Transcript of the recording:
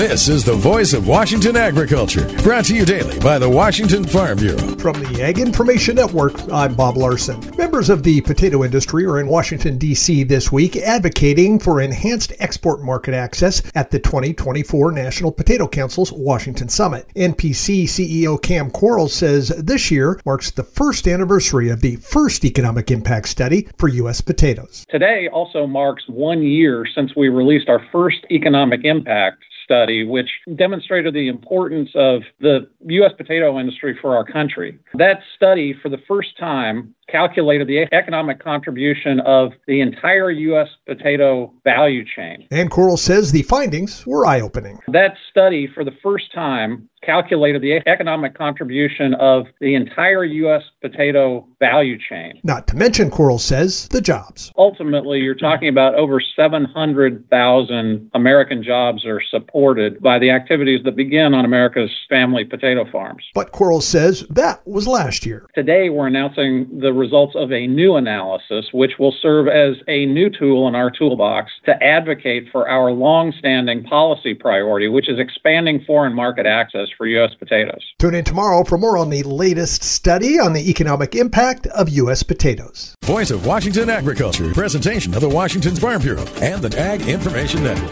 This is the voice of Washington agriculture, brought to you daily by the Washington Farm Bureau. From the Ag Information Network, I'm Bob Larson. Members of the potato industry are in Washington, D.C. this week advocating for enhanced export market access at the 2024 National Potato Council's Washington Summit. NPC CEO Cam Quarles says this year marks the first anniversary of the first economic impact study for U.S. potatoes. Today also marks one year since we released our first economic impact study, which demonstrated the importance of the U.S. potato industry for our country. That study, for the first time, calculated the economic contribution of the entire U.S. potato value chain. And Quarles says the findings were eye opening. That study, for the first time, calculated the economic contribution of the entire U.S. potato value chain. Not to mention, Quarles says, the jobs. Ultimately, you're talking about over 700,000 American jobs are supported by the activities that begin on America's family potato farms. But Quarles says that was last year. Today, we're announcing the results of a new analysis, which will serve as a new tool in our toolbox to advocate for our long-standing policy priority, which is expanding foreign market access for U.S. potatoes. Tune in tomorrow for more on the latest study on the economic impact of U.S. potatoes. Voice of Washington Agriculture, presentation of the Washington Farm Bureau and the Ag Information Network.